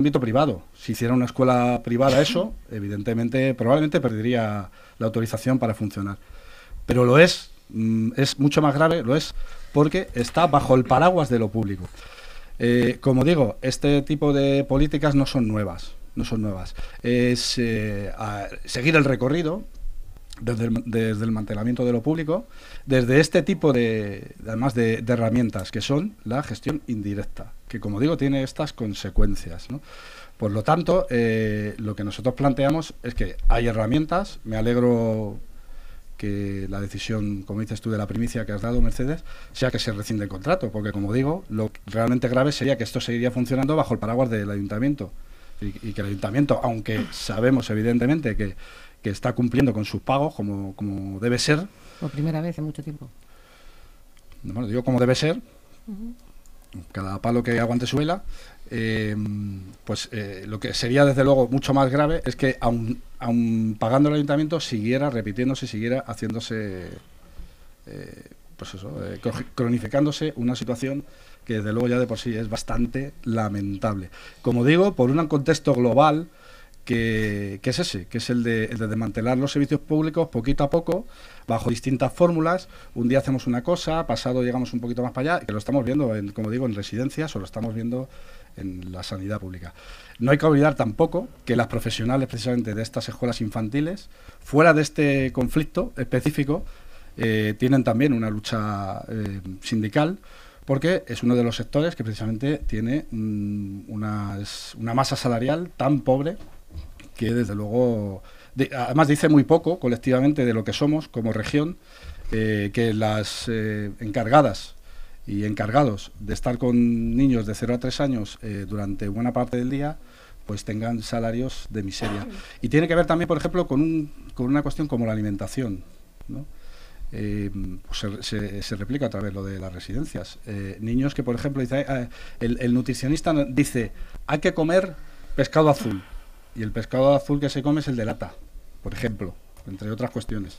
ámbito privado. Si hiciera una escuela privada eso, evidentemente, probablemente perdería la autorización para funcionar. Pero lo es, mm, es mucho más grave, lo es porque está bajo el paraguas de lo público. Eh, como digo, este tipo de políticas no son nuevas, no son nuevas. Es eh, seguir el recorrido desde el, desde mantenimiento de lo público, desde este tipo de, además de, herramientas, que son la gestión indirecta, que como digo tiene estas consecuencias. ¿no? Por lo tanto, eh, lo que nosotros planteamos es que hay herramientas, me alegro que la decisión, como dices tú, de la primicia que has dado, Mercedes, sea que se rescinde el contrato, porque como digo, lo realmente grave sería que esto seguiría funcionando bajo el paraguas del ayuntamiento y que el ayuntamiento, aunque sabemos evidentemente que, que, está cumpliendo con sus pagos como, como debe ser. Por primera vez en mucho tiempo. Bueno, digo como debe ser. Uh -huh. Cada palo que aguante su vela. Eh, pues eh, lo que sería desde luego mucho más grave es que aun, aun pagando el ayuntamiento siguiera repitiéndose, siguiera haciéndose, eh, pues eso, cronificándose una situación que desde luego ya de por sí es bastante lamentable. Como digo, por un contexto global que, es ese, que es el de, el de desmantelar los servicios públicos poquito a poco, bajo distintas fórmulas. Un día hacemos una cosa, pasado llegamos un poquito más para allá, que lo estamos viendo, en, como digo, en residencias o lo estamos viendo en la sanidad pública. No hay que olvidar tampoco que las profesionales precisamente de estas escuelas infantiles, fuera de este conflicto específico, eh, tienen también una lucha eh, sindical porque es uno de los sectores que precisamente tiene una, una, masa salarial tan pobre que desde luego, de, además dice muy poco colectivamente de lo que somos como región, eh, que las eh, encargadas y encargados de estar con niños de 0 a 3 años eh, durante buena parte del día, pues tengan salarios de miseria. Y tiene que ver también, por ejemplo, con, un, con una cuestión como la alimentación. ¿no? Pues se, se, se, replica a través lo de las residencias. Niños que, por ejemplo, el, el, nutricionista dice, hay que comer pescado azul. Y el pescado azul que se come es el de lata, por ejemplo, entre otras cuestiones.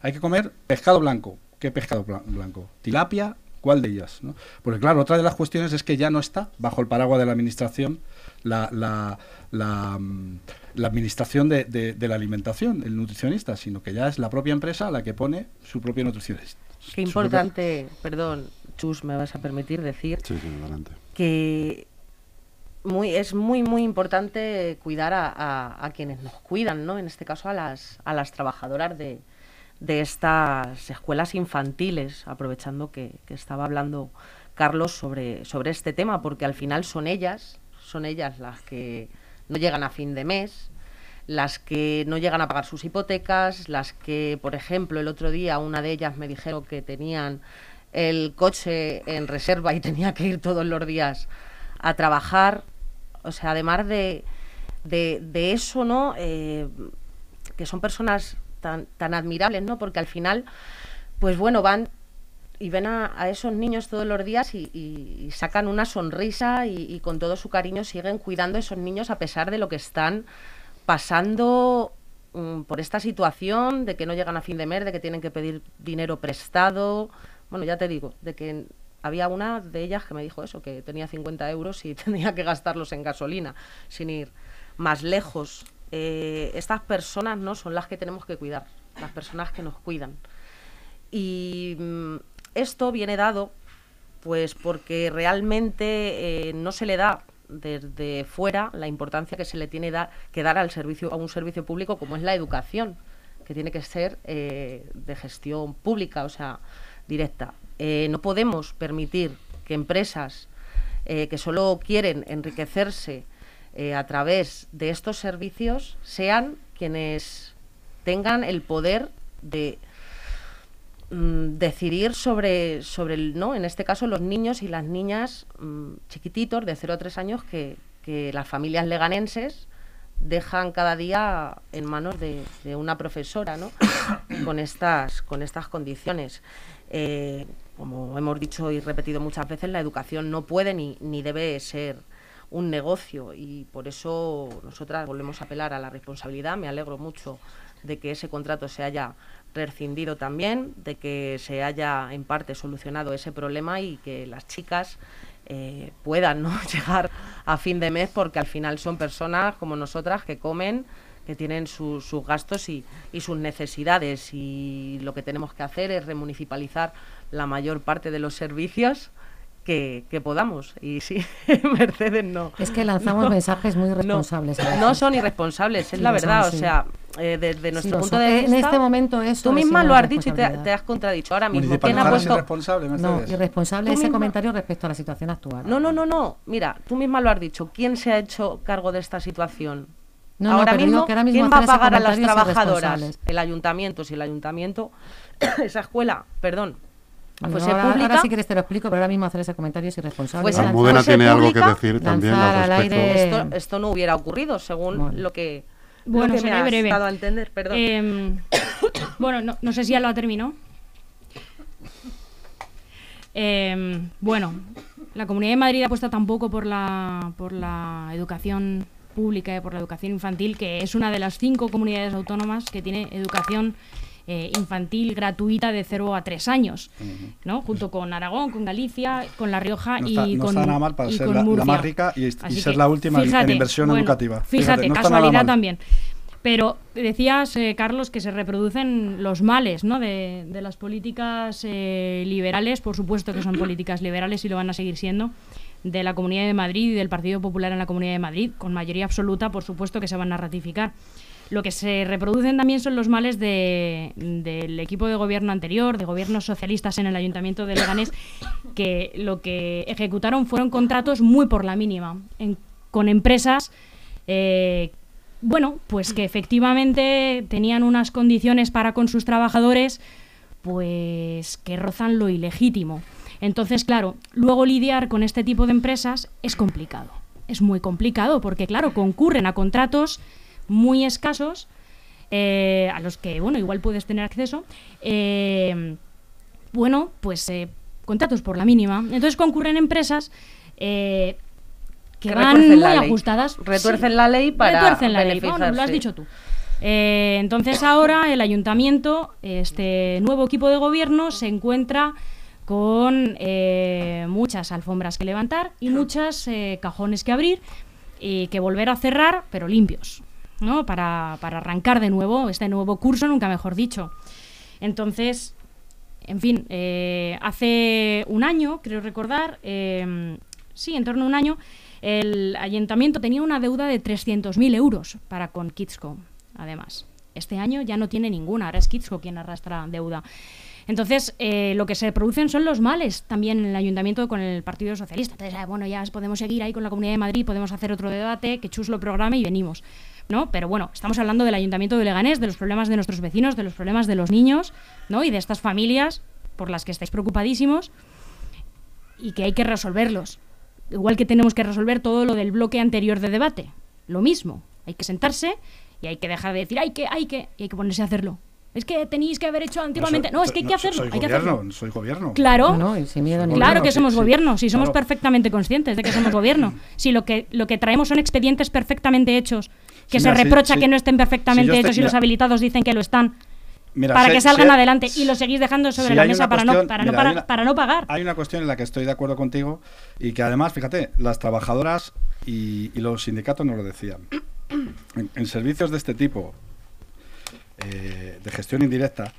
Hay que comer pescado blanco. ¿Qué pescado blanco? Tilapia, ¿Cuál de ellas? ¿no? Porque claro, otra de las cuestiones es que ya no está bajo el paraguas de la administración la, la, la, la administración de, de, de, la alimentación, el nutricionista, sino que ya es la propia empresa la que pone su propio nutricionista. Qué importante, propia... perdón, Chus, me vas a permitir decir sí, sí, adelante. que muy, es muy, muy importante cuidar a, a, quienes nos cuidan, ¿no? En este caso a las, a las trabajadoras de, de estas escuelas infantiles, aprovechando que, que, estaba hablando Carlos sobre, sobre este tema, porque al final son ellas, son ellas las que no llegan a fin de mes, las que no llegan a pagar sus hipotecas, las que, por ejemplo, el otro día una de ellas me dijeron que tenían el coche en reserva y tenía que ir todos los días a trabajar. O sea, además de, de, eso, ¿no? Eh, que son personas tan, tan admirables, ¿no? Porque al final, pues bueno, van y ven a, a esos niños todos los días y, sacan una sonrisa y, con todo su cariño siguen cuidando a esos niños a pesar de lo que están pasando um, por esta situación, de que no llegan a fin de mes, de que tienen que pedir dinero prestado. Bueno, ya te digo, de que había una de ellas que me dijo eso, que tenía 50 euros y tenía que gastarlos en gasolina, sin ir más lejos. Eh, estas personas no son las que tenemos que cuidar, las personas que nos cuidan. Y mm, esto viene dado pues porque realmente eh, no se le da desde fuera la importancia que se le tiene que dar al servicio a un servicio público como es la educación, que tiene que ser eh, de gestión pública, o sea, directa. Eh, no podemos permitir que empresas eh, que solo quieren enriquecerse eh, a través de estos servicios sean quienes tengan el poder de mm, decidir sobre, sobre el, ¿no? en este caso los niños y las niñas mm, chiquititos de 0 a 3 años que, las familias leganenses dejan cada día en manos de, de una profesora ¿no? con, estas, con estas condiciones. Eh, como hemos dicho y repetido muchas veces, la educación no puede ni, ni debe ser un negocio y por eso nosotras volvemos a apelar a la responsabilidad. Me alegro mucho de que ese contrato se haya rescindido también, de que se haya en parte solucionado ese problema y que las chicas eh, puedan ¿no? llegar a fin de mes porque al final son personas como nosotras que comen que tienen sus gastos y, y, sus necesidades y lo que tenemos que hacer es remunicipalizar la mayor parte de los servicios que, podamos. Y sí, Mercedes no. Es que lanzamos mensajes muy irresponsables. No, son irresponsables, es la verdad. o sea, eh, desde nuestro punto de vista. En este momento es. Tú misma lo has dicho y te, has contradicho. Ahora mismo, ¿quién ha puesto.? Irresponsable, no, irresponsable ese comentario respecto a la situación actual. No, no, no, no. Mira, tú misma lo has dicho. ¿Quién se ha hecho cargo de esta situación? No, ahora, mismo, que ahora mismo, ¿quién va a pagar a las trabajadoras? El ayuntamiento. Si el ayuntamiento, esa escuela, perdón, pues ahora, sí que te lo explico, pero ahora mismo hacer ese comentario es irresponsable. Pues Almudena tiene algo que decir también al respecto. Esto, no hubiera ocurrido, según lo que, bueno, me has breve. dado a entender. Perdón. Em, bueno, no, sé si ya lo ha terminado. Em, bueno, la Comunidad de Madrid apuesta tampoco por la, por la educación pública y por la educación infantil, que es una de las cinco comunidades autónomas que tiene educación eh, infantil gratuita de 0 a 3 años, ¿no? Junto con Aragón, con Galicia, con La Rioja y no con está nada mal para ser la, más rica y, ser la última en inversión educativa. Fíjate, casualidad también. Pero decías, eh, Carlos, que se reproducen los males ¿no? de, las políticas eh, liberales, por supuesto que son políticas liberales y lo van a seguir siendo, de la Comunidad de Madrid y del Partido Popular en la Comunidad de Madrid, con mayoría absoluta, por supuesto que se van a ratificar. Lo que se reproducen también son los males del equipo de gobierno anterior, de gobiernos socialistas en el Ayuntamiento de Leganés, que lo que ejecutaron fueron contratos muy por la mínima, con empresas eh, bueno, pues que efectivamente tenían unas condiciones para con sus trabajadores, pues que rozan lo ilegítimo. Entonces, claro, luego lidiar con este tipo de empresas es complicado. Es muy complicado porque, claro, concurren a contratos muy escasos, eh, a los que, bueno, igual puedes tener acceso, eh, bueno, pues eh, contratos por la mínima. Entonces concurren empresas que, van muy ajustadas. Retuercen la ley para retuercen la ley. lo has dicho tú. entonces ahora el ayuntamiento, este nuevo equipo de gobierno, se encuentra con muchas alfombras que levantar y muchos cajones que abrir y que volver a cerrar, pero limpios. ¿no? Para, para arrancar de nuevo este nuevo curso, nunca mejor dicho. Entonces, en fin, eh, hace un año, creo recordar, eh, sí, en torno a un año, el ayuntamiento tenía una deuda de 300.000 euros para con Kidsco, además. Este año ya no tiene ninguna, ahora es Kidsco quien arrastra deuda. Entonces, eh, lo que se producen son los males también en el ayuntamiento con el Partido Socialista. Entonces, ah, bueno, ya podemos seguir ahí con la Comunidad de Madrid, podemos hacer otro debate, que Chus lo programe y venimos. ¿no? Pero bueno, estamos hablando del Ayuntamiento de Leganés, de los problemas de nuestros vecinos, de los problemas de los niños, ¿no? Y de estas familias por las que estáis preocupadísimos y que hay que resolverlos. Igual que tenemos que resolver todo lo del bloque anterior de debate. Lo mismo. Hay que sentarse y hay que dejar de decir, hay que, hay que, y hay que ponerse a hacerlo. Es que tenéis que haber hecho antiguamente. No, es que hay que hacerlo. Soy hay gobierno, soy gobierno. Claro, no, claro que somos gobierno. Si somos perfectamente conscientes de que somos gobierno. Si lo que lo que traemos son expedientes perfectamente hechos, que se reprocha que no estén perfectamente hechos y los habilitados dicen que lo están. para que salgan adelante y lo seguís dejando sobre la mesa para, no, para, no, para, no pagar. Hay una cuestión en la que estoy de acuerdo contigo y que además, fíjate, las trabajadoras y, los sindicatos nos lo decían. en servicios de este tipo, eh, de gestión indirecta,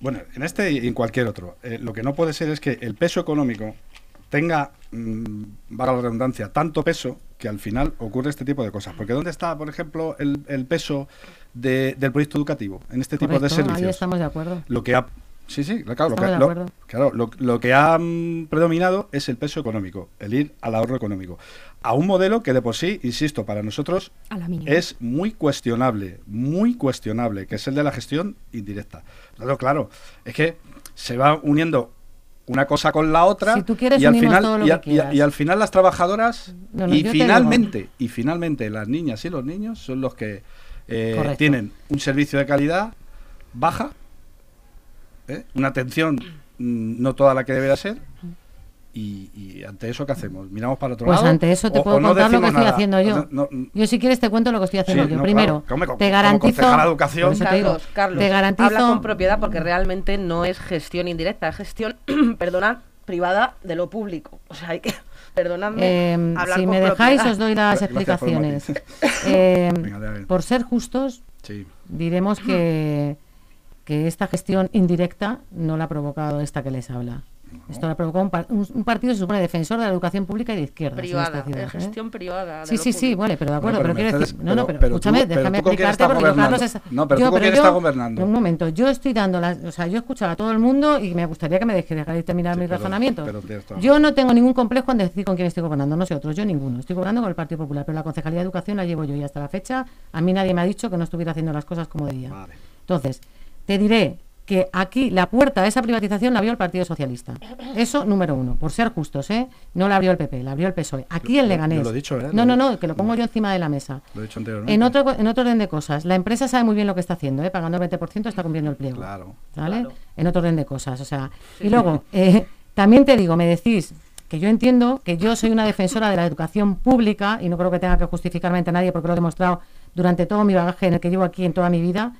bueno, en este y en cualquier otro, eh, lo que no puede ser es que el peso económico tenga, mmm, la redundancia, tanto peso que al final ocurre este tipo de cosas. Porque ¿dónde está, por ejemplo, el, peso del proyecto educativo en este tipo de servicios? Ahí estamos de acuerdo. Lo que ha Sí, sí, claro, lo que, claro, lo, que ha mm, predominado es el peso económico, el ir al ahorro económico. A un modelo que de por sí, insisto, para nosotros es muy cuestionable, muy cuestionable, que es el de la gestión indirecta. Claro, claro, es que se va uniendo una cosa con la otra y, al final, y, al final las trabajadoras y finalmente y finalmente las niñas y los niños son los que eh, tienen un servicio de calidad baja ¿eh? una atención mm, no toda la que debería ser. Y, ante eso, ¿qué hacemos? ¿Miramos para otro pues lado? Pues ante eso te puedo contar lo que estoy haciendo yo. yo, si quieres, te cuento lo que estoy haciendo yo. Primero, te garantizo. la educación. Carlos, te garantizo. Habla con propiedad porque realmente no es gestión indirecta, es gestión, perdona, privada de lo público. O sea, hay que, perdonadme. Em, si me dejáis, os doy las explicaciones. Em, por ser justos, diremos que, que esta gestión indirecta no la ha provocado esta que les habla. Esto lo ha provocado un, partido, se supone, defensor de la educación pública y de izquierda. Privada, de ¿eh? gestión privada. sí, sí, sí, vale, pero de acuerdo, pero, quiero decir, no, no, pero, escúchame, déjame explicarte porque Carlos es... No, pero yo, tú pero yo, gobernando. Un momento, yo estoy dando, las, o sea, yo he escuchado a todo el mundo y me gustaría que me dejarais terminar mi razonamiento. Yo no tengo ningún complejo en decir con quién estoy gobernando, no sé otros, yo ninguno. Estoy gobernando con el Partido Popular, pero la Concejalía de Educación la llevo yo y hasta la fecha a mí nadie me ha dicho que no estuviera haciendo las cosas como debía. Entonces, te diré que aquí la puerta a esa privatización la abrió el Partido Socialista. Eso, número uno, por ser justos, ¿eh? No la abrió el PP, la abrió el PSOE. Aquí en Leganés. lo he dicho, ¿eh? No, no, no, que lo pongo yo encima de la mesa. Lo he dicho anteriormente. En otro, en otro orden de cosas, la empresa sabe muy bien lo que está haciendo, ¿eh? Pagando el 20% está cumpliendo el pliego. Claro. ¿Vale? En otro orden de cosas, o sea. Y luego, eh, también te digo, me decís que yo entiendo que yo soy una defensora de la educación pública y no creo que tenga que justificarme ante nadie porque lo he demostrado durante todo mi bagaje en el que llevo aquí en toda mi vida.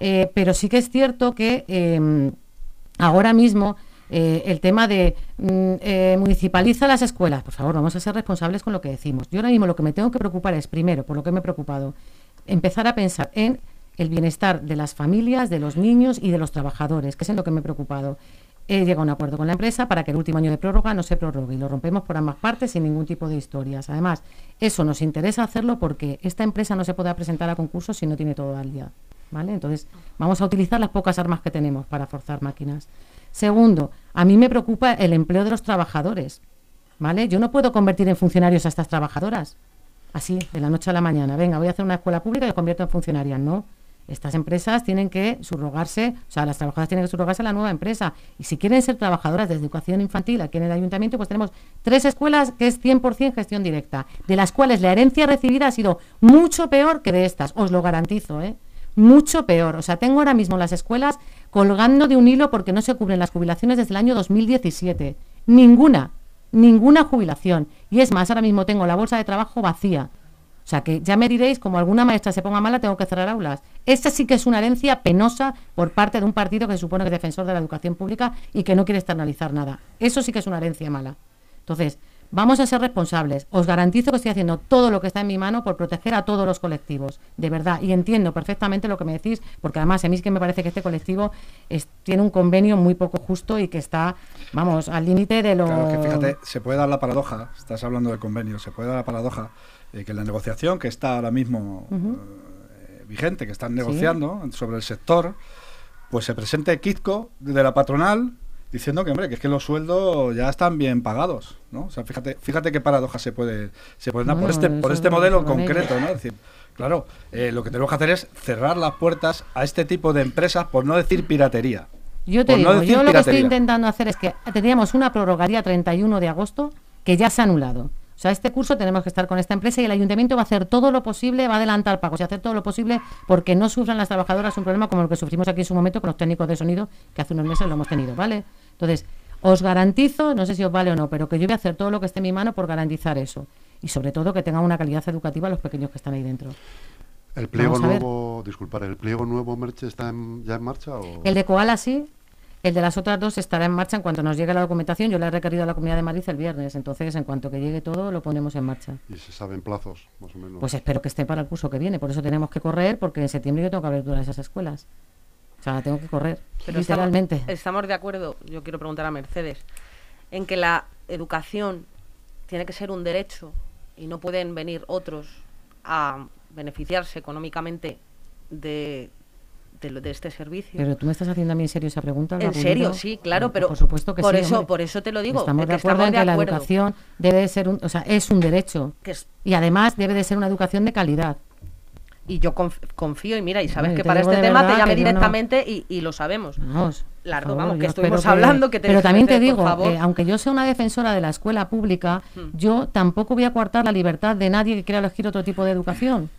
Eh, pero sí que es cierto que em, ahora mismo eh, el tema de mm, eh, municipaliza las escuelas, por favor, vamos a ser responsables con lo que decimos. Yo ahora mismo lo que me tengo que preocupar es, primero, por lo que me he preocupado, empezar a pensar en el bienestar de las familias, de los niños y de los trabajadores, que es en lo que me he preocupado. He llegado a un acuerdo con la empresa para que el último año de prórroga no se prorrogue y lo rompemos por ambas partes sin ningún tipo de historias. Además, eso nos interesa hacerlo porque esta empresa no se puede presentar a concursos si no tiene todo al día. ¿Vale? Entonces, vamos a utilizar las pocas armas que tenemos para forzar máquinas. Segundo, a mí me preocupa el empleo de los trabajadores, ¿vale? Yo no puedo convertir en funcionarios a estas trabajadoras, así, de la noche a la mañana. Venga, voy a hacer una escuela pública y las convierto en funcionarias, ¿no? Estas empresas tienen que subrogarse, o sea, las trabajadoras tienen que subrogarse a la nueva empresa. Y si quieren ser trabajadoras de educación infantil aquí en el ayuntamiento, pues tenemos tres escuelas que es 100% gestión directa, de las cuales la herencia recibida ha sido mucho peor que de estas, os lo garantizo, ¿eh? Mucho peor. O sea, tengo ahora mismo las escuelas colgando de un hilo porque no se cubren las jubilaciones desde el año 2017. Ninguna, ninguna jubilación. Y es más, ahora mismo tengo la bolsa de trabajo vacía. O sea que ya me diréis, como alguna maestra se ponga mala, tengo que cerrar aulas. Esta sí que es una herencia penosa por parte de un partido que se supone que es defensor de la educación pública y que no quiere externalizar nada. Eso sí que es una herencia mala. Entonces, Vamos a ser responsables. Os garantizo que estoy haciendo todo lo que está en mi mano por proteger a todos los colectivos, de verdad. Y entiendo perfectamente lo que me decís, porque además a mí es que me parece que este colectivo tiene un convenio muy poco justo y que está, vamos, al límite de lo... Claro, que fíjate, se puede dar la paradoja, estás hablando del convenio, se puede dar la paradoja eh, que la negociación que está ahora mismo eh, vigente, que están negociando sobre el sector, pues se presente Kitco de la patronal diciendo que hombre que es que los sueldos ya están bien pagados no o sea fíjate fíjate qué paradoja se puede se puede dar por este por este modelo concreto no es decir claro eh, lo que tenemos que hacer es cerrar las puertas a este tipo de empresas por no decir piratería. Yo te digo yo lo que estoy intentando hacer es que teníamos una prorrogaría 31 de agosto que ya se ha anulado o sea, este curso tenemos que estar con esta empresa y el ayuntamiento va a hacer todo lo posible, va a adelantar pagos y hacer todo lo posible porque no sufran las trabajadoras un problema como el que sufrimos aquí en su momento con los técnicos de sonido, que hace unos meses lo hemos tenido, ¿vale? Entonces, os garantizo, no sé si os vale o no, pero que yo voy a hacer todo lo que esté en mi mano por garantizar eso. Y sobre todo que tengan una calidad educativa los pequeños que están ahí dentro. ¿El pliego nuevo, disculpar, el pliego nuevo Merche está ya en marcha? O? El de Koala sí, el de las otras dos estará en marcha en cuanto nos llegue la documentación. Yo le he requerido a la Comunidad de Madrid el viernes, entonces en cuanto que llegue todo lo ponemos en marcha. ¿Y se saben plazos, más o menos? Pues espero que esté para el curso que viene, por eso tenemos que correr, porque en septiembre yo tengo que apertura de esas escuelas. O sea, tengo que correr, literalmente. Estamos, estamos de acuerdo, yo quiero preguntar a Mercedes, en que la educación tiene que ser un derecho y no pueden venir otros a beneficiarse económicamente de de, este servicio. Pero tú me estás haciendo a mí en serio esa pregunta. En serio, sí, claro, pero por supuesto que por sí, eso, por eso te lo digo. Estamos de acuerdo en que la educación debe ser un, o sea, es un derecho y además debe de ser una educación de calidad. Y yo confío y mira, y sabes que para este tema te llamé directamente y, lo sabemos. Vamos, Largo, vamos, que estuvimos hablando que te Pero también te digo, eh, aunque yo sea una defensora de la escuela pública, hmm. yo tampoco voy a coartar la libertad de nadie que quiera elegir otro tipo de educación.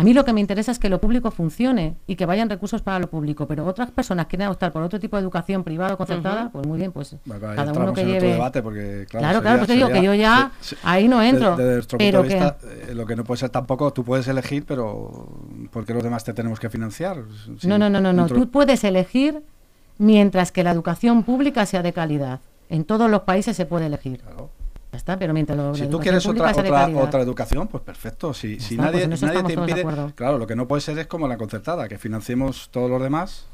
A mí lo que me interesa es que lo público funcione y que vayan recursos para lo público, pero otras personas quieren optar por otro tipo de educación privada o concertada, pues muy bien, pues cada uno que lleve. Debate porque, claro, claro, pues te digo que yo ya ahí no entro. pero que... Eh, lo que no puede ser tampoco, tú puedes elegir, pero porque los demás te tenemos que financiar? no, no, no, no, no. Tú puedes elegir mientras que la educación pública sea de calidad. En todos los países se puede elegir. Ya está, pero mientras lo, si tú quieres otra, otra, otra, educación, pues perfecto. Si, si nadie, pues nadie te impide. Claro, lo que no puede ser es como la concertada, que financiemos todos los demás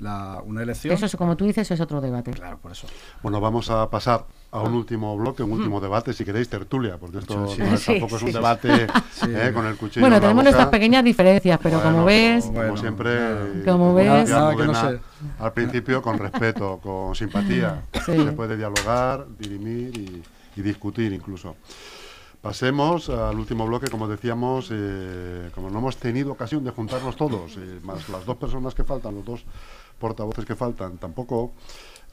la, una elección. Eso es, como tú dices, es otro debate. Claro, por eso. Bueno, vamos a pasar a un último bloque, un último debate, si queréis, tertulia, porque esto tampoco es un debate eh, con el cuchillo. Bueno, tenemos nuestras pequeñas diferencias, pero como ves. como siempre. Como ves. Al principio, con respeto, con simpatía. Se puede dialogar, dirimir y y discutir incluso. Pasemos al último bloque, como decíamos, eh, como no hemos tenido ocasión de juntarnos todos, eh, más las dos personas que faltan, los dos portavoces que faltan, tampoco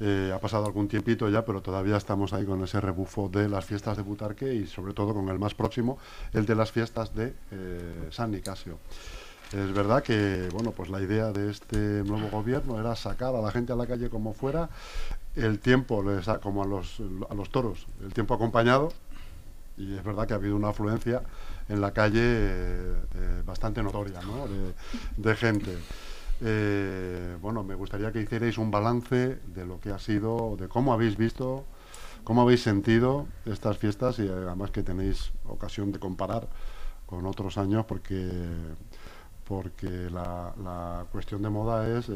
eh, ha pasado algún tiempito ya, pero todavía estamos ahí con ese rebufo de las fiestas de Butarque y sobre todo con el más próximo, el de las fiestas de San Nicasio. Es verdad que bueno, pues la idea de este nuevo gobierno era sacar a la gente a la calle como fuera, el tiempo, como a los, a los toros, el tiempo acompañado, y es verdad que ha habido una afluencia en la calle eh, eh, bastante notoria ¿no? de, gente. Eh, bueno, me gustaría que hicierais un balance de lo que ha sido, de cómo habéis visto, cómo habéis sentido estas fiestas y además que tenéis ocasión de comparar con otros años porque porque la, la, cuestión de moda es eh,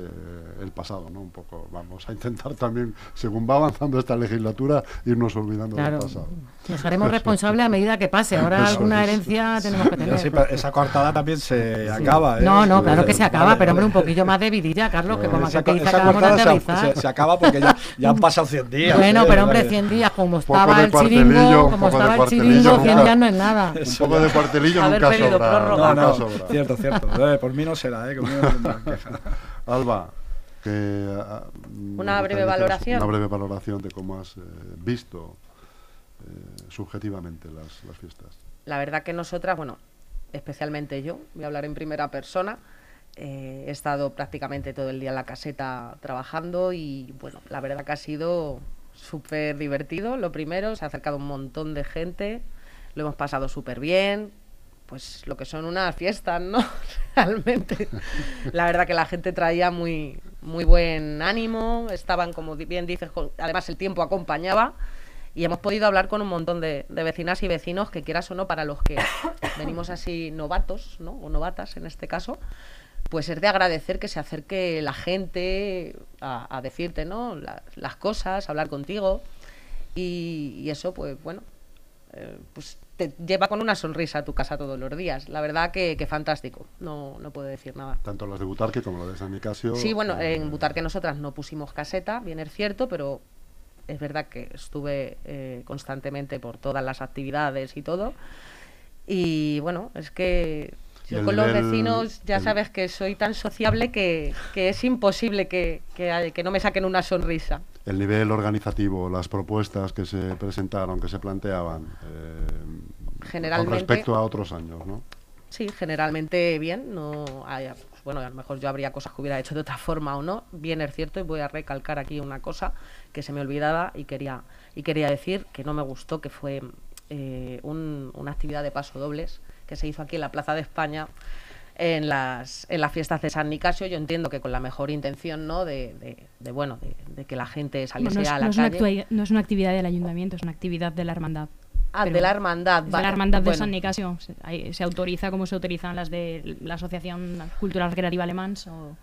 el pasado, ¿no? Un poco, vamos a intentar también, según va avanzando esta legislatura, irnos olvidando del pasado. Nos haremos responsables a medida que pase. Ahora alguna herencia tenemos que tener. esa cortada también se acaba. ¿eh? No, no, claro que se acaba, pero hombre, un poquillo más de vidilla, Carlos, que como esa, que esa cortada se, se, acaba porque ya, ya, han pasado 100 días. Bueno, ¿eh? pero hombre, 100 días, como estaba el chiringo, como estaba el chiringo, 100 días no es nada. Un poco de cuartelillo nunca sobra. No, no, cierto, cierto. Por mí no será, ¿eh? Alba, que, ah, una breve valoración. Una breve valoración de cómo has eh, visto eh, subjetivamente las, las fiestas. La verdad que nosotras, bueno, especialmente yo, voy a hablar en primera persona, eh, he estado prácticamente todo el día en la caseta trabajando y bueno, la verdad que ha sido súper divertido. Lo primero, se ha acercado un montón de gente, lo hemos pasado súper bien, pues lo que son unas fiestas, ¿no? Realmente. La verdad que la gente traía muy, muy buen ánimo, estaban, como bien dices, además el tiempo acompañaba y hemos podido hablar con un montón de, vecinas y vecinos que quieras o no, para los que venimos así novatos, ¿no? O novatas en este caso, pues es de agradecer que se acerque la gente a, decirte, ¿no? las cosas, a hablar contigo y, eso, pues bueno, eh, pues te lleva con una sonrisa a tu casa todos los días. La verdad que, fantástico, no, no puedo decir nada. Tanto las de Butarque como las de San Nicasio. Sí, bueno, eh, en Butarque nosotras no pusimos caseta, bien es cierto, pero es verdad que estuve eh, constantemente por todas las actividades y todo. Y bueno, es que yo con los vecinos ya sabes que soy tan sociable que, que es imposible que, que, que, no me saquen una sonrisa. El nivel organizativo, las propuestas que se presentaron, que se planteaban, eh, generalmente, con respecto a otros años, ¿no? Sí, generalmente bien. No bueno, a lo mejor yo habría cosas que hubiera hecho de otra forma o no. Bien es cierto y voy a recalcar aquí una cosa que se me olvidaba y quería y quería decir que no me gustó, que fue eh, una actividad de paso dobles que se hizo aquí en la Plaza de España en las, en las fiestas de San Nicasio. Yo entiendo que con la mejor intención, ¿no? De, de, bueno, de, que la gente saliese a la no calle. no es una actividad del ayuntamiento, es una actividad de la hermandad. Ah, de la hermandad. De la hermandad de San Nicasio. Se, se, autoriza como se autorizan las de la Asociación Cultural Recreativa Alemán o,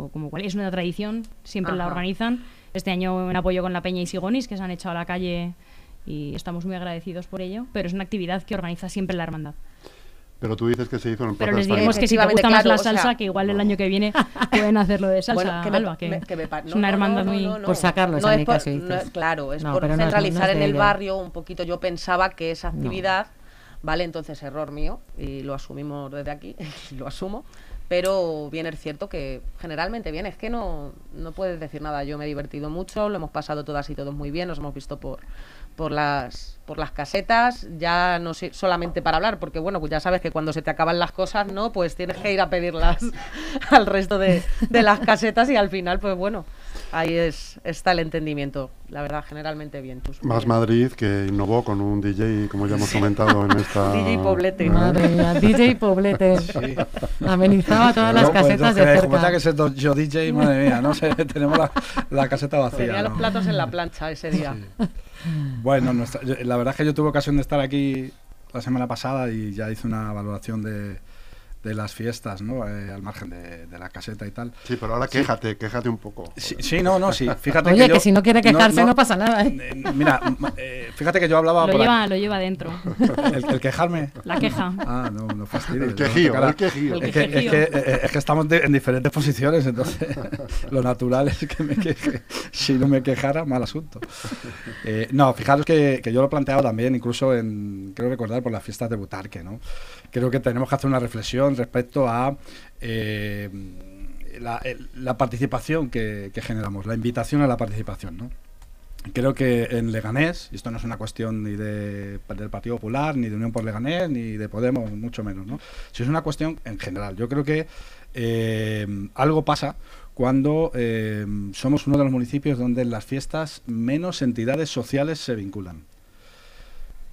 o como cual. Es una tradición, siempre la organizan. Este año en apoyo con la Peña y Sigonis, que se han echado a la calle y estamos muy agradecidos por ello, pero es una actividad que organiza siempre la hermandad. Pero tú dices que se hizo en Pero les diremos que si te gusta más la salsa, que igual el año que viene pueden hacerlo de salsa, bueno, que, es una hermandad muy... por sacarlo, no es por, Claro, es por centralizar en el barrio un poquito. Yo pensaba que esa actividad, ¿vale? Entonces, error mío, y lo asumimos desde aquí, lo asumo, pero bien es cierto que generalmente bien, es que no, no puedes decir nada. Yo me he divertido mucho, lo hemos pasado todas y todos muy bien, nos hemos visto por por las por las casetas, ya no sé, solamente para hablar, porque bueno, pues ya sabes que cuando se te acaban las cosas, ¿no? Pues tienes que ir a pedirlas al resto de, de las casetas y al final, pues bueno, ahí es, está el entendimiento. La verdad, generalmente bien. Más Madrid que innovó con un DJ, como ya hemos comentado en esta... DJ Poblete. Madre mía, DJ Poblete. Amenizaba todas las pues, casetas de cerca. que ser yo DJ, madre mía, no sé, tenemos la, caseta vacía. Tenía los platos en la plancha ese día. Bueno, la verdad es que yo tuve ocasión de estar aquí la semana pasada y ya hice una valoración de, de las fiestas, ¿no? Eh, al margen de, la caseta y tal. Sí, pero ahora quéjate, quéjate un poco. Sí, no, no, sí. Fíjate Oye, que, si no quiere quejarse no, pasa nada. ¿eh? eh mira, fíjate que yo hablaba. Lo, lleva, lo lleva dentro. ¿El, quejarme? La queja. Ah, no, no fastidies. El quejío, el quejío. Es, que, es, que, es que estamos en diferentes posiciones, entonces lo natural es que me queje. Si no me quejara, mal asunto. Eh, no, fijaros que, que yo lo he planteado también, incluso en, creo recordar, por las fiestas de Butarque, ¿no? Creo que tenemos que hacer una reflexión respecto a eh, la, participación que, generamos, la invitación a la participación. ¿no? Creo que en Leganés, y esto no es una cuestión ni de, del Partido Popular, ni de Unión por Leganés, ni de Podemos, mucho menos, ¿no? Si es una cuestión en general. Yo creo que eh, algo pasa cuando eh, somos uno de los municipios donde en las fiestas menos entidades sociales se vinculan.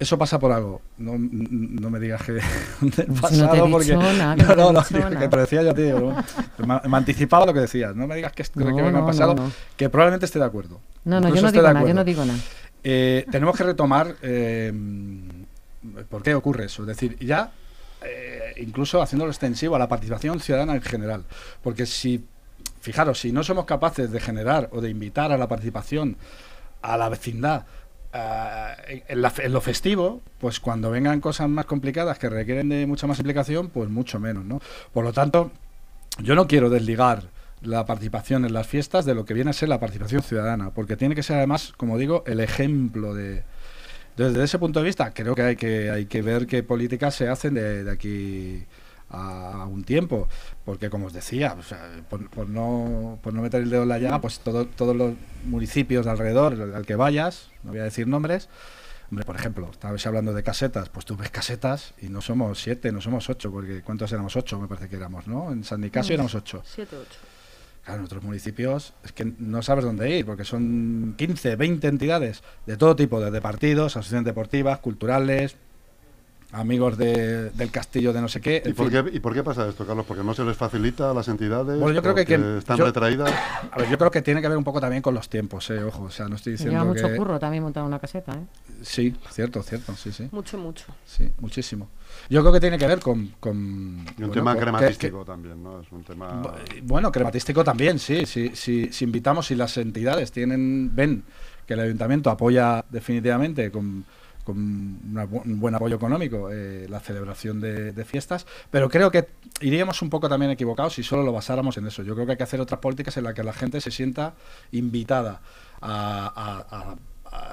Eso pasa por algo. No, no me digas que del pasado, no porque. no, no, no, que te decía yo, tío. Me, me, anticipaba lo que decías. No me digas que, que me ha pasado, que probablemente esté de acuerdo. No, no, yo no digo nada, yo no digo nada. Eh, tenemos que retomar eh, por qué ocurre eso. Es decir, ya eh, incluso haciéndolo extensivo a la participación ciudadana en general. Porque si, fijaros, si no somos capaces de generar o de invitar a la participación a la vecindad eh, en, lo festivo, pues cuando vengan cosas más complicadas que requieren de mucha más implicación, pues mucho menos, ¿no? Por lo tanto, yo no quiero desligar la participación en las fiestas de lo que viene a ser la participación ciudadana, porque tiene que ser además, como digo, el ejemplo de... Desde ese punto de vista, creo que hay que, hay que ver qué políticas se hacen de aquí a un tiempo, porque como os decía, por, no, por no meter el dedo en la llaga, pues todos los municipios de alrededor al que vayas, no voy a decir nombres, hombre, por ejemplo, estabais hablando de casetas, pues tú ves casetas y no somos siete, no somos ocho, porque ¿cuántos éramos? Ocho, me parece que éramos, ¿no? En San Nicasio éramos ocho. Siete, ocho. Claro, en otros municipios es que no sabes dónde ir, porque son 15, 20 entidades de todo tipo, desde partidos, asociaciones deportivas, culturales, amigos de, del castillo de no sé qué. ¿Y por, qué, ¿Y por, qué, pasa esto, Carlos? ¿Porque no se les facilita a las entidades? Bueno, yo creo que, están retraídas. A ver, yo creo que tiene que ver un poco también con los tiempos, eh, ojo. O sea, no estoy diciendo. Lleva mucho que... curro también montar una caseta, ¿eh? Sí, cierto, cierto, sí, sí. Mucho, mucho. Sí, muchísimo. Yo creo que tiene que ver con. con y un tema crematístico también, ¿no? Es un tema. Bueno, crematístico también, sí. Si, si, si invitamos, si las entidades tienen ven que el ayuntamiento apoya definitivamente con con un buen apoyo económico eh, la celebración de, fiestas, pero creo que iríamos un poco también equivocados si solo lo basáramos en eso. Yo creo que hay que hacer otras políticas en las que la gente se sienta invitada a,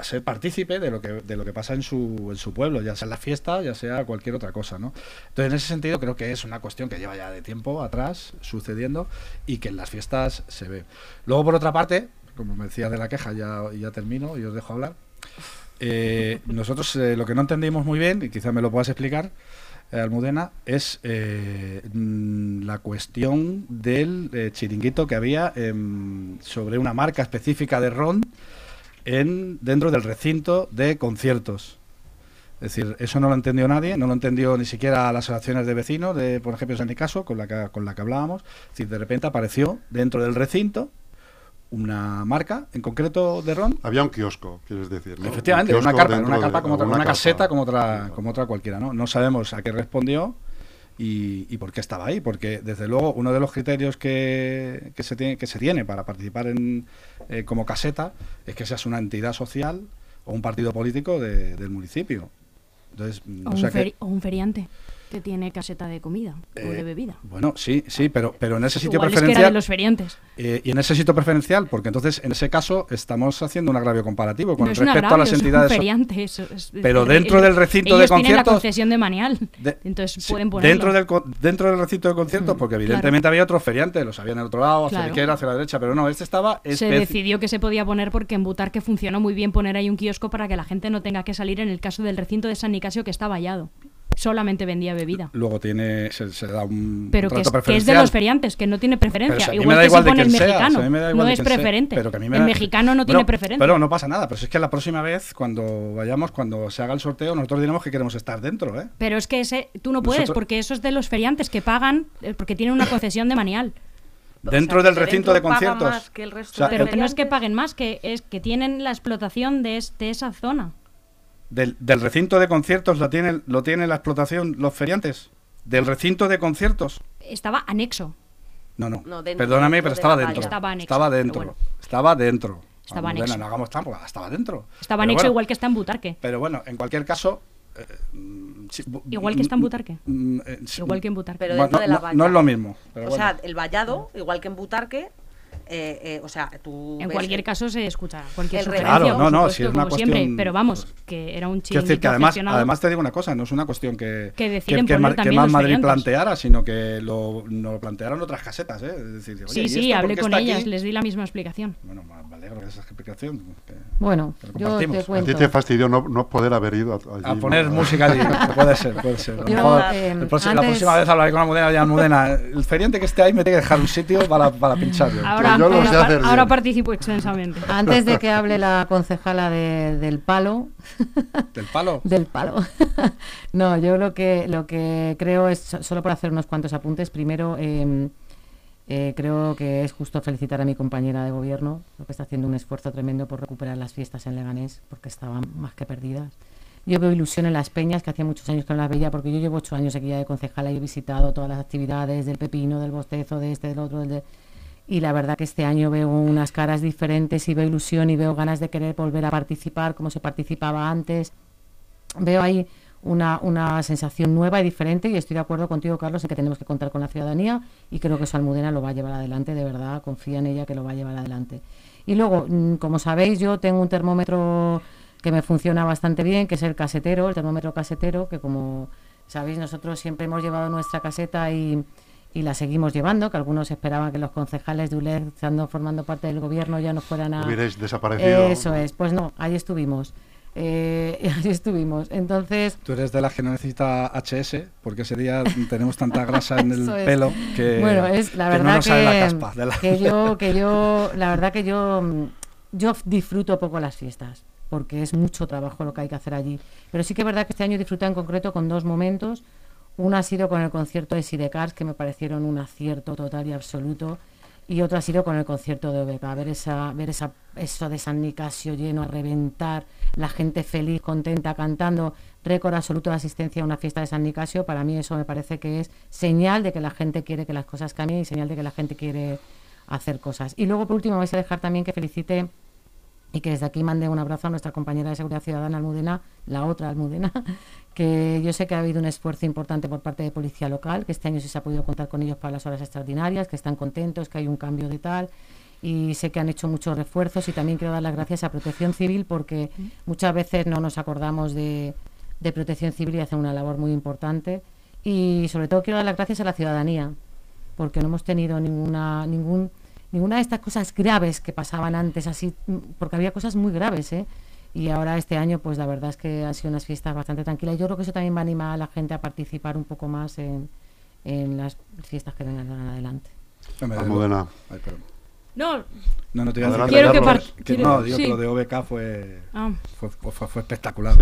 ser partícipe de lo que de lo que pasa en su, en su pueblo, ya sea en la fiesta, ya sea cualquier otra cosa, ¿no? Entonces, en ese sentido creo que es una cuestión que lleva ya de tiempo atrás sucediendo y que en las fiestas se ve. Luego, por otra parte, como me decía de la queja, ya, ya termino y os dejo hablar. Eh, nosotros eh, lo que no entendimos muy bien, y quizá me lo puedas explicar, eh, Almudena, es mm, la cuestión del chiringuito que había em, sobre una marca específica de ron en, dentro del recinto de conciertos. Es decir, eso no lo entendió nadie, no lo entendió ni siquiera las asociaciones de vecinos, de, por ejemplo, San Nicaso, con la que, con la que hablábamos. Es decir, de repente apareció dentro del recinto una marca en concreto de ron. Había un kiosco, quieres decir. ¿no? Efectivamente, una carpa, una carpa como otra, una, caseta como otra, como otra cualquiera, ¿no? No sabemos a qué respondió y, y, por qué estaba ahí, porque desde luego uno de los criterios que, que se tiene que se tiene para participar en eh, como caseta es que seas una entidad social o un partido político del municipio. Entonces, o, un, o un feriante que tiene caseta de comida o de eh, bebida. Bueno, sí, sí, pero, pero en ese sitio preferencial. de los feriantes. Eh, y en ese sitio preferencial, porque entonces en ese caso estamos haciendo un agravio comparativo con respecto a las entidades. Feriante, pero dentro del recinto de conciertos. Tienen la concesión de manial. entonces pueden ponerlo. Dentro del, dentro del recinto de conciertos, mm, porque evidentemente había otros feriantes, los había en el otro lado, hacia la izquierda, hacia la derecha, pero no, este estaba. Se decidió que se podía poner porque en Butar funcionó muy bien poner ahí un kiosco para que la gente no tenga que salir en el caso del recinto de San Nicasio que está vallado solamente vendía bebida. Luego tiene, se, da un pero que, es, que es, de los feriantes, que no tiene preferencia. igual que se pone el mexicano. no es preferente. el mexicano no tiene preferencia. Pero no pasa nada. Pero es que la próxima vez, cuando vayamos, cuando se haga el sorteo, nosotros diremos que queremos estar dentro. ¿eh? Pero es que ese, tú no puedes, porque eso es de los feriantes que pagan, eh, porque tienen una concesión de manial. Dentro del recinto de conciertos. pero que no es que paguen más, que es que tienen la explotación de, de esa zona. Del, del, recinto de conciertos lo tiene, lo tiene la explotación los feriantes. Del recinto de conciertos. Estaba anexo. No, no. Perdóname, pero estaba dentro. Estaba, estaba dentro. Estaba dentro. Estaba anexo. no hagamos trampa, estaba dentro. Estaba anexo igual que está en Butarque. Pero bueno, en cualquier caso, eh, igual que está en Butarque. Mm, eh, igual que en Butarque. Pero dentro de la valla. No, es lo mismo. o sea, el vallado, igual que en Butarque, eh, eh, o sea, tú en cualquier caso se escucha cualquier sugerencia, claro, no, no, si es una cuestión, siempre, pero vamos, que era un chico decir que además, además te digo una cosa, no es una cuestión que que, que, que, más Madrid planteara, sino que lo, lo, plantearon otras casetas, ¿eh? Es decir, sí, sí, hablé con ellas, les di la misma explicación. Bueno, me alegro de esa explicación. bueno, yo te cuento. A ti te fastidió no, no poder haber ido allí, a poner música allí, puede ser, puede ser. Eh, la próxima vez hablaré con la Mudena, ya Mudena, el feriante que esté ahí me tiene que dejar un sitio para, para pinchar. Ahora, ahora participo extensamente. Antes de que hable la concejala del palo. ¿Del palo? del palo. no, yo lo que, lo que creo es, solo por hacer unos cuantos apuntes, primero... Em, eh, creo que es justo felicitar a mi compañera de gobierno, que está haciendo un esfuerzo tremendo por recuperar las fiestas en Leganés, porque estaban más que perdidas. Yo veo ilusión en las peñas, que hacía muchos años que no las veía, porque yo llevo ocho años aquí ya de concejala y he visitado todas las actividades del pepino, del bostezo, de este, del otro, del de y la verdad que este año veo unas caras diferentes y veo ilusión y veo ganas de querer volver a participar como se participaba antes. Veo ahí una, una sensación nueva y diferente y estoy de acuerdo contigo, Carlos, en que tenemos que contar con la ciudadanía y creo que su Almudena lo va a llevar adelante, de verdad, confía en ella que lo va a llevar adelante. Y luego, mm, como sabéis, yo tengo un termómetro que me funciona bastante bien, que es el casetero, el termómetro casetero, que como sabéis, nosotros siempre hemos llevado nuestra caseta y y la seguimos llevando, que algunos esperaban que los concejales de ULED, estando formando parte del gobierno, ya no fueran a... Hubierais desaparecido. Eso es, pues no, ahí estuvimos. Eh, ahí estuvimos. Entonces... Tú eres de las que no necesita HS, porque ese día tenemos tanta grasa en el pelo que, bueno, es la verdad no que, la caspa que yo, que yo, la verdad que yo, yo disfruto poco las fiestas porque es mucho trabajo lo que hay que hacer allí. Pero sí que es verdad que este año disfruté en concreto con dos momentos. Una ha sido con el concierto de Sidecars, que me parecieron un acierto total y absoluto. Y otra ha sido con el concierto de OBK, ver, esa, ver esa, eso de San Nicasio lleno a reventar, la gente feliz, contenta, cantando, récord absoluto de asistencia a una fiesta de San Nicasio. Para mí eso me parece que es señal de que la gente quiere que las cosas cambien y señal de que la gente quiere hacer cosas. Y luego, por último, vais a dejar también que felicite y que desde aquí mande un abrazo a nuestra compañera de Seguridad Ciudadana Almudena, la otra Almudena, que yo sé que ha habido un esfuerzo importante por parte de Policía Local, que este año sí se ha podido contar con ellos para las horas extraordinarias, que están contentos, que hay un cambio de tal, y sé que han hecho muchos refuerzos y también quiero dar las gracias a Protección Civil porque muchas veces no nos acordamos de, de Protección Civil y hacen una labor muy importante. Y sobre todo quiero dar las gracias a la ciudadanía, porque no hemos tenido ninguna, ningún ninguna de estas cosas graves que pasaban antes, así, porque había cosas muy graves, ¿eh? Y ahora este año, pues la verdad es que han sido unas fiestas bastante tranquilas. Yo creo que eso también va a animar a la gente a participar un poco más en, en las fiestas que vengan adelante. No, no, no te voy a decir quiero que, que, no, digo que lo de OBK fue, ah. fue, fue, fue, espectacular.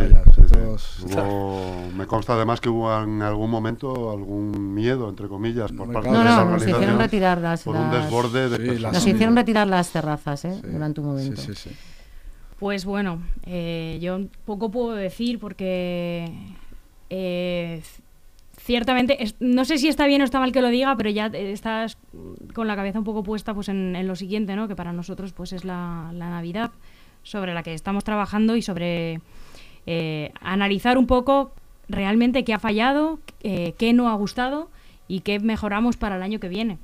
me consta además que hubo en algún momento algún miedo, entre comillas, por parte no, de no, nos hicieron retirar las, por un desborde de Nos hicieron retirar las terrazas ¿eh? durante un momento. Pues bueno, eh, yo poco puedo decir porque eh, ciertamente, no sé si está bien o está mal que lo diga, pero ya estás con la cabeza un poco puesta pues en, lo siguiente, ¿no? que para nosotros pues es la, Navidad sobre la que estamos trabajando y sobre eh, analizar un poco realmente qué ha fallado, eh, qué no ha gustado y qué mejoramos para el año que viene.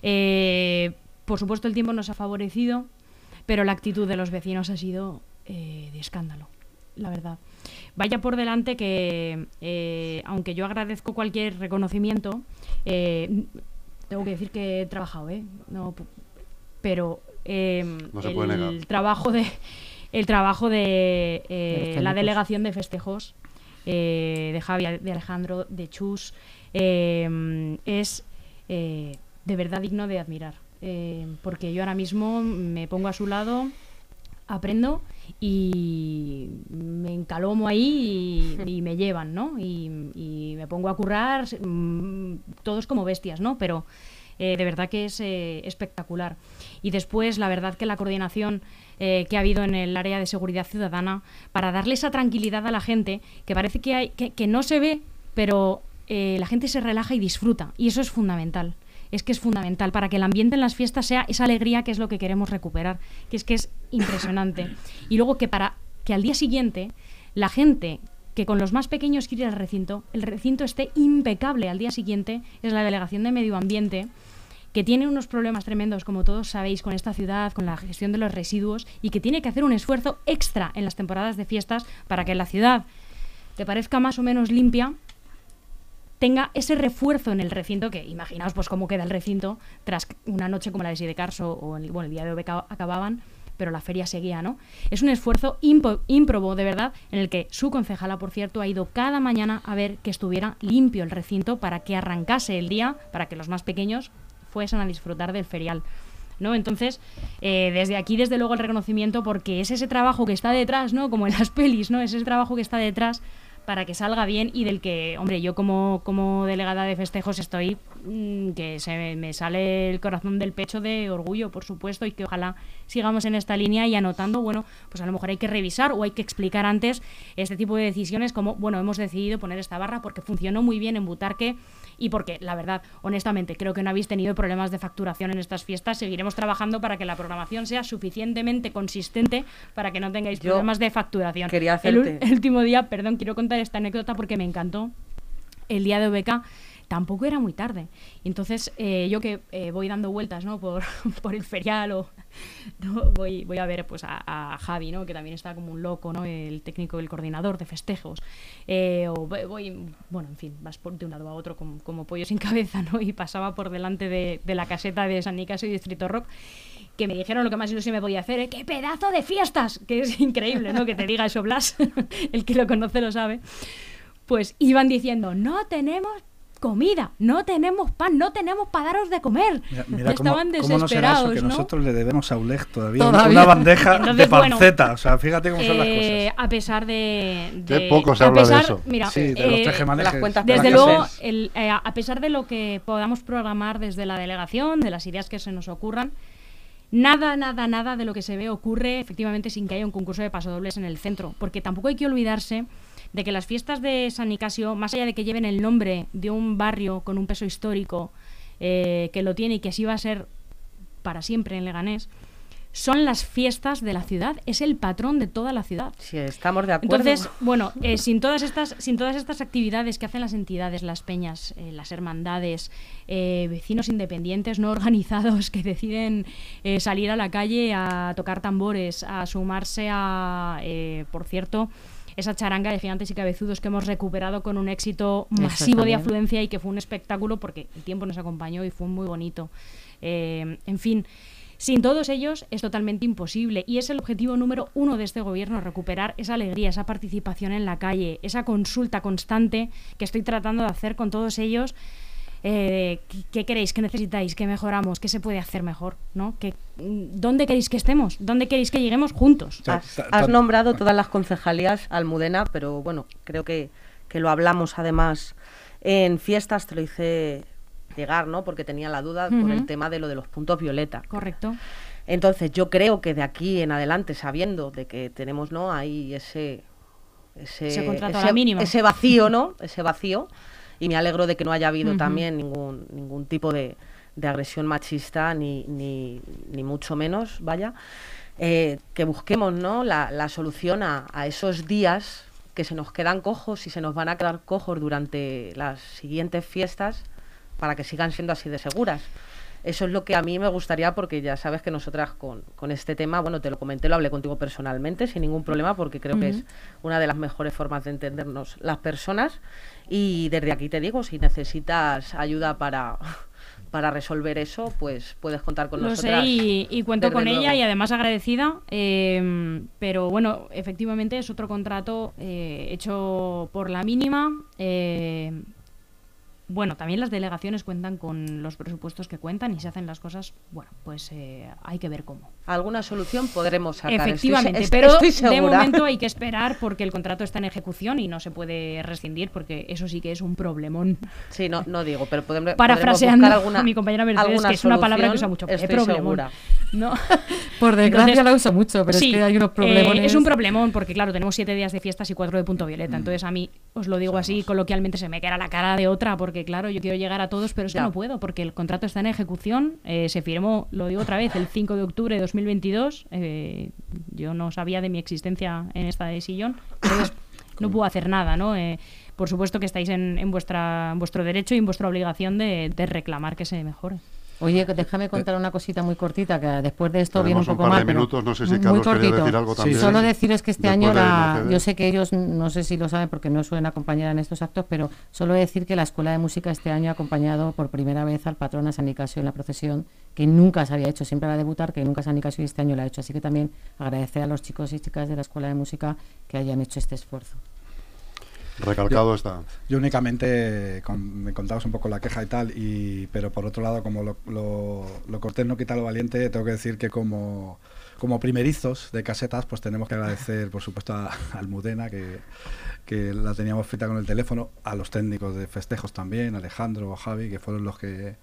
Eh, por supuesto el tiempo nos ha favorecido, pero la actitud de los vecinos ha sido de escándalo, la verdad. Vaya por delante que, eh, aunque yo agradezco cualquier reconocimiento, eh, tengo que decir que he trabajado, ¿eh? No, pero em, el, trabajo de el trabajo de eh, la delegación de festejos eh, de Javi, de Alejandro, de Chus, eh, es de verdad digno de admirar. porque yo ahora mismo me pongo a su lado, aprendo y me encalomo ahí y, me llevan, ¿no? Y, y, me pongo a currar, mm, todos como bestias, ¿no? Pero eh, de verdad que es eh, espectacular. Y después, la verdad que la coordinación eh, que ha habido en el área de seguridad ciudadana para darle esa tranquilidad a la gente, que parece que, hay, que, no se ve, pero la gente se relaja y disfruta. Y eso es fundamental es que es fundamental para que el ambiente en las fiestas sea esa alegría que es lo que queremos recuperar, que es que es impresionante. Y luego que para que al día siguiente la gente que con los más pequeños quiere ir al recinto, el recinto esté impecable al día siguiente, es la delegación de medio ambiente que tiene unos problemas tremendos, como todos sabéis, con esta ciudad, con la gestión de los residuos, y que tiene que hacer un esfuerzo extra en las temporadas de fiestas para que la ciudad te parezca más o menos limpia, tenga ese refuerzo en el recinto, que imaginaos pues cómo queda el recinto tras una noche como la de Sidecarso o el, bueno, el día de hoy acababan, pero la feria seguía, ¿no? Es un esfuerzo ímprobo, de verdad, en el que su concejala, por cierto, ha ido cada mañana a ver que estuviera limpio el recinto para que arrancase el día, para que los más pequeños fuesen a disfrutar del ferial. ¿no? Entonces, eh, desde aquí, desde luego, el reconocimiento, porque es ese trabajo que está detrás, ¿no? Como en las pelis, ¿no? Es ese trabajo que está detrás para que salga bien y del que, hombre, yo como, como delegada de festejos estoy mm, que se me sale el corazón del pecho de orgullo, por supuesto, y que ojalá sigamos en esta línea y anotando, bueno, pues a lo mejor hay que revisar o hay que explicar antes este tipo de decisiones como, bueno, hemos decidido poner esta barra porque funcionó muy bien en Butarque y porque, la verdad, honestamente, creo que no habéis tenido problemas de facturación en estas fiestas. Seguiremos trabajando para que la programación sea suficientemente consistente para que no tengáis problemas de facturación. Quería hacerte... el, último día, perdón, quiero contar esta anécdota porque me encantó. El día de OBK tampoco era muy tarde. Entonces, eh, yo que eh, voy dando vueltas ¿no? por, por el ferial o ¿no? voy, voy a ver pues, a, Javi, ¿no? que también está como un loco, ¿no? el técnico, el coordinador de festejos. Eh, o voy, bueno, en fin, vas de un lado a otro como, pollo sin cabeza, ¿no? y pasaba por delante de, de la caseta de San Nicasio y Distrito Rock que me dijeron lo que más ilusión me podía hacer, ¿eh? ¡qué pedazo de fiestas! Que es increíble, ¿no? Que te diga eso Blas, el que lo conoce lo sabe. Pues iban diciendo, no tenemos comida, no tenemos pan, no tenemos para daros de comer. Mira, Estaban desesperados. ¿cómo no que nosotros le debemos a ULEG todavía, una bandeja de panceta. o sea, fíjate cómo son las eh, cosas. A pesar de. de poco se habla de eso. Mira, sí, de los eh, las cuentas desde luego, el, eh, a pesar de lo que podamos programar desde la delegación, de las ideas que se nos ocurran, Nada, nada, nada de lo que se ve ocurre efectivamente sin que haya un concurso de pasodobles en el centro, porque tampoco hay que olvidarse de que las fiestas de San Nicasio, más allá de que lleven el nombre de un barrio con un peso histórico eh, que lo tiene y que así va a ser para siempre en Leganés, son las fiestas de la ciudad, es el patrón de toda la ciudad. Sí, estamos de acuerdo. Entonces, bueno, eh, sin, todas estas, sin todas estas actividades que hacen las entidades, las peñas, eh, las hermandades, vecinos independientes no organizados que deciden salir a la calle a tocar tambores, a sumarse a, por cierto, esa charanga de gigantes y cabezudos que hemos recuperado con un éxito masivo de afluencia y que fue un espectáculo porque el tiempo nos acompañó y fue muy bonito. Eh, en fin. Sin todos ellos es totalmente imposible y es el objetivo número uno de este gobierno, recuperar esa alegría, esa participación en la calle, esa consulta constante que estoy tratando de hacer con todos ellos eh, ¿qué, queréis, qué necesitáis, qué mejoramos, qué se puede hacer mejor, ¿no? ¿Qué, ¿Dónde queréis que estemos? ¿Dónde queréis que lleguemos juntos? Has, nombrado todas las concejalías Almudena, pero bueno, creo que, que, lo hablamos además en fiestas, te lo hice llegar, ¿no? Porque tenía la duda por el tema de lo de los puntos violeta. Correcto. Entonces yo creo que de aquí en adelante, sabiendo de que tenemos, ¿no? Ahí ese ese, ese vacío, ¿no? Ese vacío y me alegro de que no haya habido también ningún, ningún tipo de, agresión machista, ni, ni, ni, mucho menos, vaya. Eh, que busquemos ¿no? la, solución a, esos días que se nos quedan cojos y se nos van a quedar cojos durante las siguientes fiestas para que sigan siendo así de seguras. Eso es lo que a mí me gustaría porque ya sabes que nosotras con, con este tema, bueno, te lo comenté, lo hablé contigo personalmente sin ningún problema porque creo que es una de las mejores formas de entendernos las personas y desde aquí te digo, si necesitas ayuda para, para resolver eso, pues puedes contar con Lo nosotras. sé y, y cuento con ella y además agradecida. eh, pero bueno, efectivamente es otro contrato eh, hecho por la mínima. eh, bueno, también las delegaciones cuentan con los presupuestos que cuentan y se hacen las cosas, bueno, pues eh, hay que ver cómo. Alguna solución podremos sacar. Efectivamente, pero estoy de momento hay que esperar porque el contrato está en ejecución y no se puede rescindir porque eso sí que es un problemón. Sí, no, no digo, pero podemos Parafraseando buscar alguna, a mi compañera Mercedes, alguna que es una palabra que usa mucho. eh, Estoy problemón. segura. ¿no? Por desgracia Entonces, la uso mucho, pero sí, es que hay unos eh, problemas. es un problemón porque, claro, tenemos siete días de fiestas y cuatro de punto violeta. Entonces, a mí, os lo digo así, coloquialmente se me queda la cara de otra porque, claro, yo quiero llegar a todos, pero es que no puedo porque el contrato está en ejecución. eh, se firmó, lo digo otra vez, el 5 de octubre de 2022. eh, yo no sabía de mi existencia en esta de sillón. Entonces, no puedo hacer nada, ¿no? Eh, por supuesto que estáis en, en vuestra, en vuestro derecho y en vuestra obligación de, de reclamar que se mejore. Oye, déjame contar una cosita muy cortita, que después de esto viene un Tenemos un poco par de más. pero minutos, no sé si muy cortito. decir algo Sí. Solo deciros que este Después año, la, yo sé que ellos no sé si lo saben porque no suelen acompañar en estos actos, pero solo decir que la Escuela de Música este año ha acompañado por primera vez al patrón a San Nicasio en la procesión, que nunca se había hecho, siempre va a debutar, que nunca San Nicasio y este año lo ha hecho. Así que también agradecer a los chicos y chicas de la Escuela de Música que hayan hecho este esfuerzo. Recalcado está. Yo únicamente con- me contabas un poco la queja y tal, y, pero por otro lado, como lo, lo, lo cortés no quita lo valiente, tengo que decir que como, como primerizos de casetas, pues tenemos que agradecer, por supuesto, a, a Almudena, que, que la teníamos frita con el teléfono, a los técnicos de festejos también, Alejandro o Javi, que fueron los que...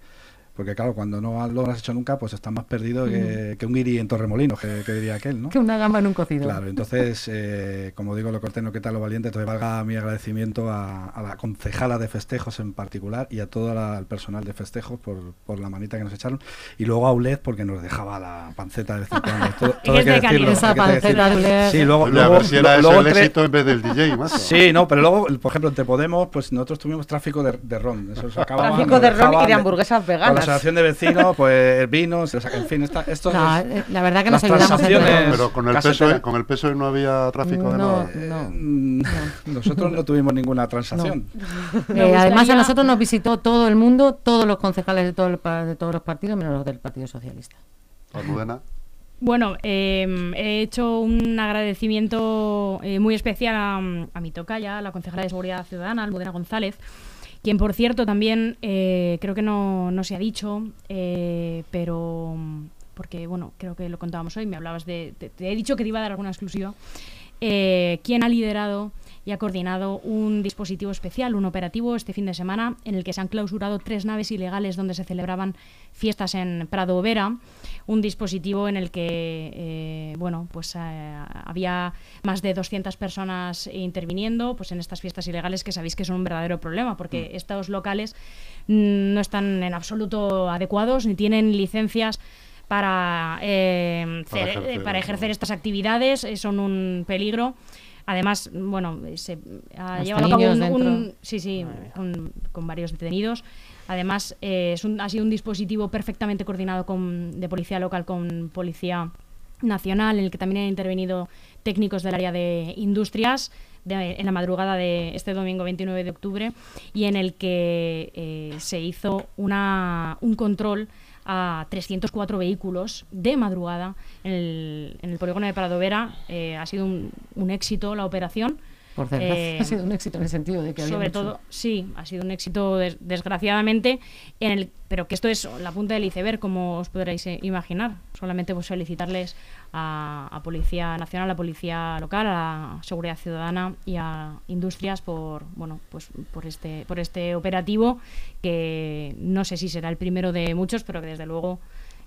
Porque claro, cuando no lo has hecho nunca, pues estás más perdido que, que un guiri en Torremolinos, que, que diría aquel, ¿no? Que una gamba en un cocido. Claro, entonces, eh, como digo, lo cortés no quita lo valiente, entonces valga mi agradecimiento a, a la concejala de festejos en particular y a todo la- el personal de festejos por, por la manita que nos echaron y luego a ULED porque nos dejaba la panceta de vez en cuando. Todo, todo hay que de decirlo, Esa hay panceta decirlo. de. Sí, luego, Oye, a luego, ver si era luego eso el éxito en vez del DJ, macho. Sí, no, pero luego, por ejemplo, entre Podemos, pues nosotros tuvimos tráfico de, de ron. Eso se acababa, Tráfico de ron y de hamburguesas veganas. Asociación de vecinos, pues vinos, o sea, en fin, esta, esto No, es- eh, la verdad que las nos ayudamos entre. Pero con el, Casetera. PSOE, con el PSOE no había tráfico de No, nada. no. Mm, Nosotros no tuvimos ninguna transacción. Eh, además a nosotros nos visitó todo el mundo, todos los concejales de, todo el pa- de todos los partidos, menos los del Partido Socialista. Almudena. Bueno, eh, he hecho un agradecimiento eh, muy especial a, a mi tocaya, la concejala de Seguridad Ciudadana, Almudena González, quien por cierto también eh, creo que no, no se ha dicho, eh, pero porque bueno, creo que lo contábamos hoy, me hablabas de, te, he dicho que te iba a dar alguna exclusiva, eh, quien ha liderado y ha coordinado un dispositivo especial, un operativo este fin de semana, en el que se han clausurado tres naves ilegales donde se celebraban fiestas en Prado Vera, un dispositivo en el que eh, bueno, pues, eh, había más de 200 personas interviniendo pues, en estas fiestas ilegales que sabéis que son un verdadero problema, porque estos locales mm, no están en absoluto adecuados ni tienen licencias para, eh, Para cer- ejercer, para ¿no? ejercer estas actividades, eh, son un peligro. Además, bueno, se ha Hasta llevado a cabo un, sí, sí, con varios detenidos. Además, eh, ha sido un dispositivo perfectamente coordinado con, de policía local con policía nacional, en el que también han intervenido técnicos del área de industrias de- en la madrugada de este domingo 29 de octubre y en el que eh, se hizo una, un control a 304 vehículos de madrugada en el, en el polígono de Pradovera. Eh, ha sido un, un éxito la operación. Por desgracia, Eh, ha sido un éxito en el sentido de que había sobre mucho. todo, sí, ha sido un éxito des- desgraciadamente, en el, pero que esto es la punta del iceberg, como os podréis eh, imaginar. Solamente pues felicitarles a, a Policía Nacional, a Policía Local, a la Seguridad Ciudadana y a Industrias por bueno pues por este por este operativo que no sé si será el primero de muchos, pero que desde luego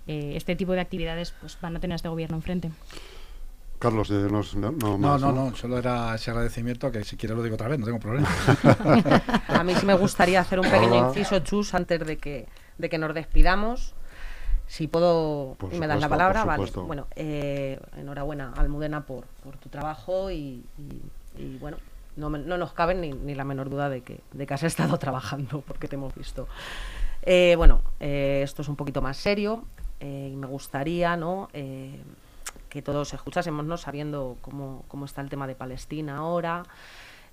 eh, este tipo de actividades pues van a tener a este gobierno enfrente. Carlos, eh, no, no, No, más, no, no, solo era ese agradecimiento que si quieres lo digo otra vez, no tengo problema. A mí sí me gustaría hacer un pequeño Hola. inciso, Chus, antes de que, de que nos despidamos. Si puedo, Por y me das la palabra, por vale. supuesto. Bueno, eh, enhorabuena, Almudena, por, por tu trabajo y, y- y, bueno, no, me- no nos cabe ni, ni la menor duda de que, de que has estado trabajando, porque te hemos visto. Eh, bueno, eh, esto es un poquito más serio eh, y me gustaría, ¿no? Eh, que todos escuchásemos, ¿no? Sabiendo cómo, cómo está el tema de Palestina ahora.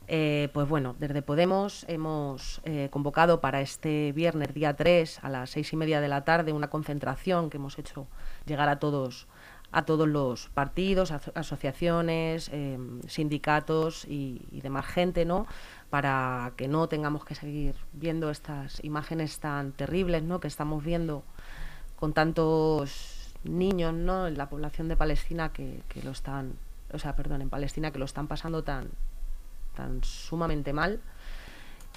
Eh, pues bueno, desde Podemos hemos eh, convocado para este viernes, día 3, a las seis y media de la tarde, una concentración que hemos hecho llegar a todos a todos los partidos, asociaciones, em, sindicatos y, demás gente, ¿no? Para que no tengamos que seguir viendo estas imágenes tan terribles, ¿no? Que estamos viendo con tantos niños, ¿no? En la población de Palestina que, que lo están, o sea, perdón, en Palestina que lo están pasando tan, tan sumamente mal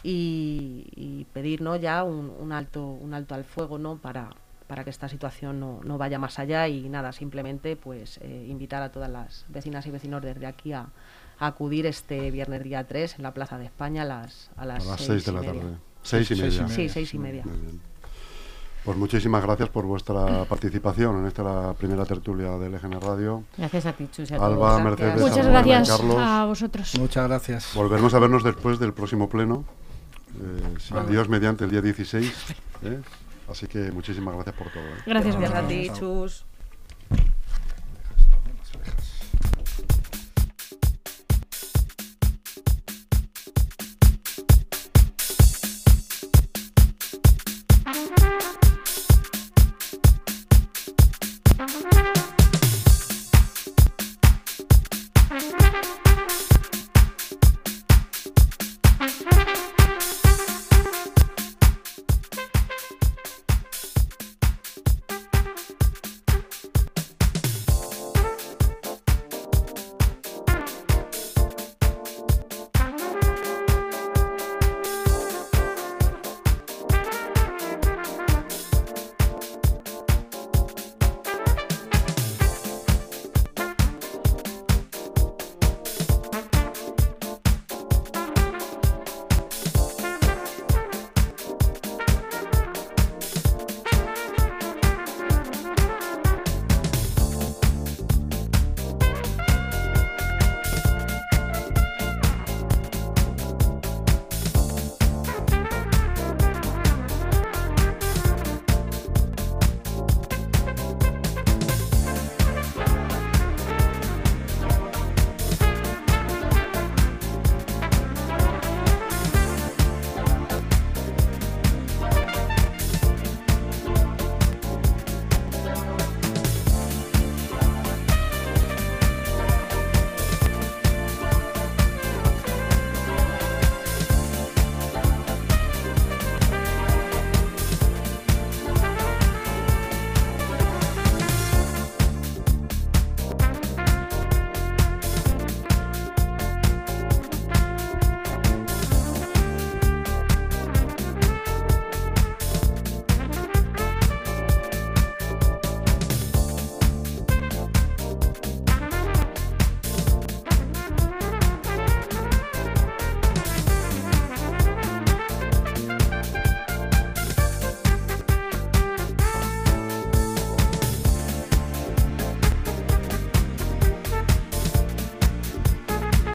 y, pedir ¿no? ya un, alto, un alto al fuego ¿no? para, para que esta situación no, vaya más allá y nada, simplemente pues eh, invitar a todas las vecinas y vecinos desde aquí a, acudir este viernes día 3 en la Plaza de España a las, a las, 6 de la tarde. 6 y media. Sí, 6 y media. Pues muchísimas gracias por vuestra participación en esta primera tertulia de LGN Radio. Gracias a ti, Chus. Alba, Mercedes, Muchas gracias a vosotros. Muchas gracias. Volveremos a vernos después del próximo pleno. Eh, Dios mediante el día 16. ¿eh? Así que muchísimas gracias por todo. ¿eh? Gracias, gracias a ti, Chus.